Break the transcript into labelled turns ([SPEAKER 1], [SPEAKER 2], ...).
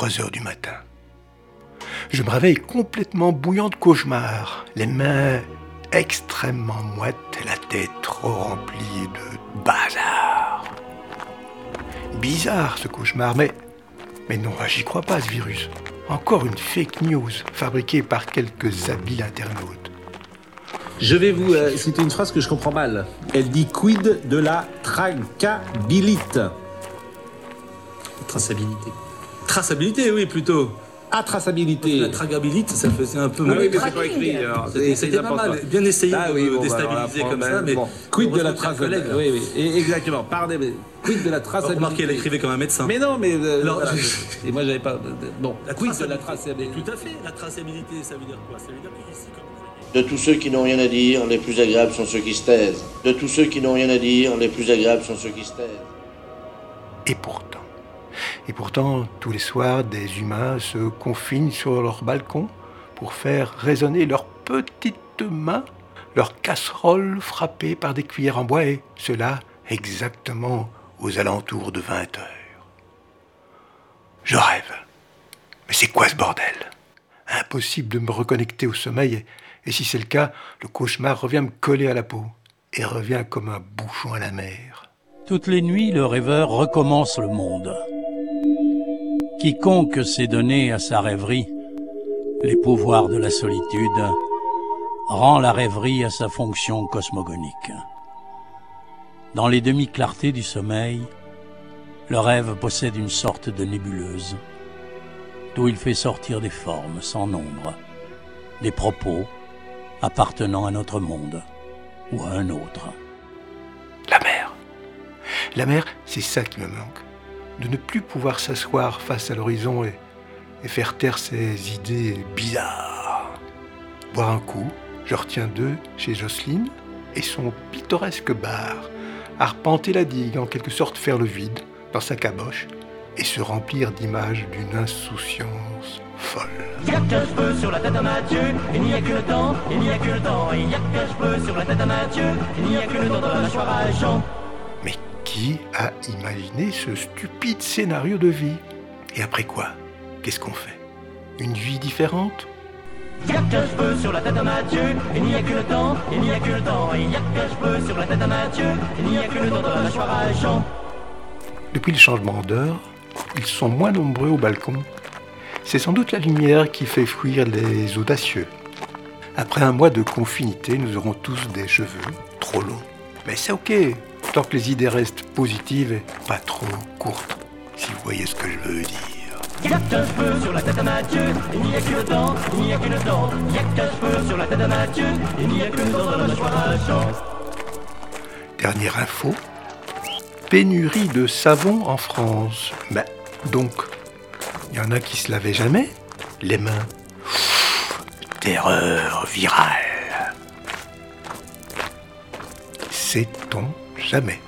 [SPEAKER 1] 3 heures du matin. Je me réveille complètement bouillant de cauchemar, les mains extrêmement moites la tête trop remplie de bazar. Bizarre ce cauchemar, mais, mais non, j'y crois pas ce virus. Encore une fake news fabriquée par quelques habiles internautes.
[SPEAKER 2] Je vais vous euh, citer une phrase que je comprends mal. Elle dit quid de la traçabilité.
[SPEAKER 3] Traçabilité. Traçabilité, oui, plutôt.
[SPEAKER 2] À traçabilité.
[SPEAKER 3] La tragabilité, ça faisait un peu
[SPEAKER 2] Ah
[SPEAKER 3] mal.
[SPEAKER 2] oui, mais c'est pas écrit.
[SPEAKER 3] C'était pas mal. Bien essayé
[SPEAKER 2] Ah
[SPEAKER 3] de
[SPEAKER 2] oui, bon, bah,
[SPEAKER 3] déstabiliser comme ça, mais.
[SPEAKER 2] bon. Quid de la traçabilité.
[SPEAKER 3] collègue.
[SPEAKER 2] Oui, oui, et- exactement. Pardon, mais quid de la traçabilité.
[SPEAKER 3] Remarquez, elle écrivait comme un médecin.
[SPEAKER 2] Mais non, mais. euh,
[SPEAKER 3] Alors,
[SPEAKER 2] voilà.
[SPEAKER 3] je-
[SPEAKER 2] Et moi, j'avais pas. Bon,
[SPEAKER 3] La
[SPEAKER 2] quid de la
[SPEAKER 3] traçabilité. Tout à fait. La traçabilité, ça veut dire quoi? Ça veut dire qu'ici, comme
[SPEAKER 4] De tous ceux qui n'ont rien à dire, les plus agréables sont ceux qui se taisent. De tous ceux qui n'ont rien à dire, les plus agréables sont ceux qui se taisent.
[SPEAKER 1] Et pourtant, et pourtant, tous les soirs, des humains se confinent sur leur balcon pour faire résonner leurs petites mains, leurs casseroles frappées par des cuillères en bois, et cela exactement aux alentours de 20 heures. Je rêve. Mais c'est quoi ce bordel? Impossible de me reconnecter au sommeil, et, si c'est le cas, le cauchemar revient me coller à la peau, et revient comme un bouchon à la mer.
[SPEAKER 5] Toutes les nuits, le rêveur recommence le monde. Quiconque s'est donné à sa rêverie les pouvoirs de la solitude rend la rêverie à sa fonction cosmogonique. Dans les demi-clartés du sommeil, le rêve possède une sorte de nébuleuse, d'où il fait sortir des formes sans nombre, des propos appartenant à notre monde ou à un autre.
[SPEAKER 1] La mer. La mer, c'est ça qui me manque. De ne plus pouvoir s'asseoir face à l'horizon et, faire taire ces idées bizarres. Boire un coup, je retiens deux chez Jocelyne et son pittoresque bar. Arpenter la digue, en quelque sorte faire le vide dans sa caboche et se remplir d'images d'une insouciance folle. Qui a imaginé ce stupide scénario de vie? Et après quoi? Qu'est-ce qu'on fait? Une vie différente?
[SPEAKER 6] Il y a qu'un cheveu sur la tête à Mathieu, il n'y a que le temps, il n'y a que le temps, il y a qu'un cheveu sur la tête à Mathieu, il n'y a que le temps dans la mâchoire à Jean.
[SPEAKER 1] Depuis le changement d'heure, ils sont moins nombreux au balcon. C'est sans doute la lumière qui fait fuir les audacieux. Après un mois de confinité, nous aurons tous des cheveux trop longs. Mais c'est ok, tant que les idées restent positives et pas trop courtes, si vous voyez ce que je veux dire.
[SPEAKER 6] Il y a qu'un cheveu sur la tête à Mathieu, il n'y a que le temps, il n'y a que le temps, il y a qu'un cheveu sur la tête à Mathieu, il n'y a que le temps dans la mâchoire à Jean.
[SPEAKER 1] Dernière info, pénurie de savon en France. Ben, donc, il y en a qui se lavaient jamais les mains. Terreur virale. Sait-on jamais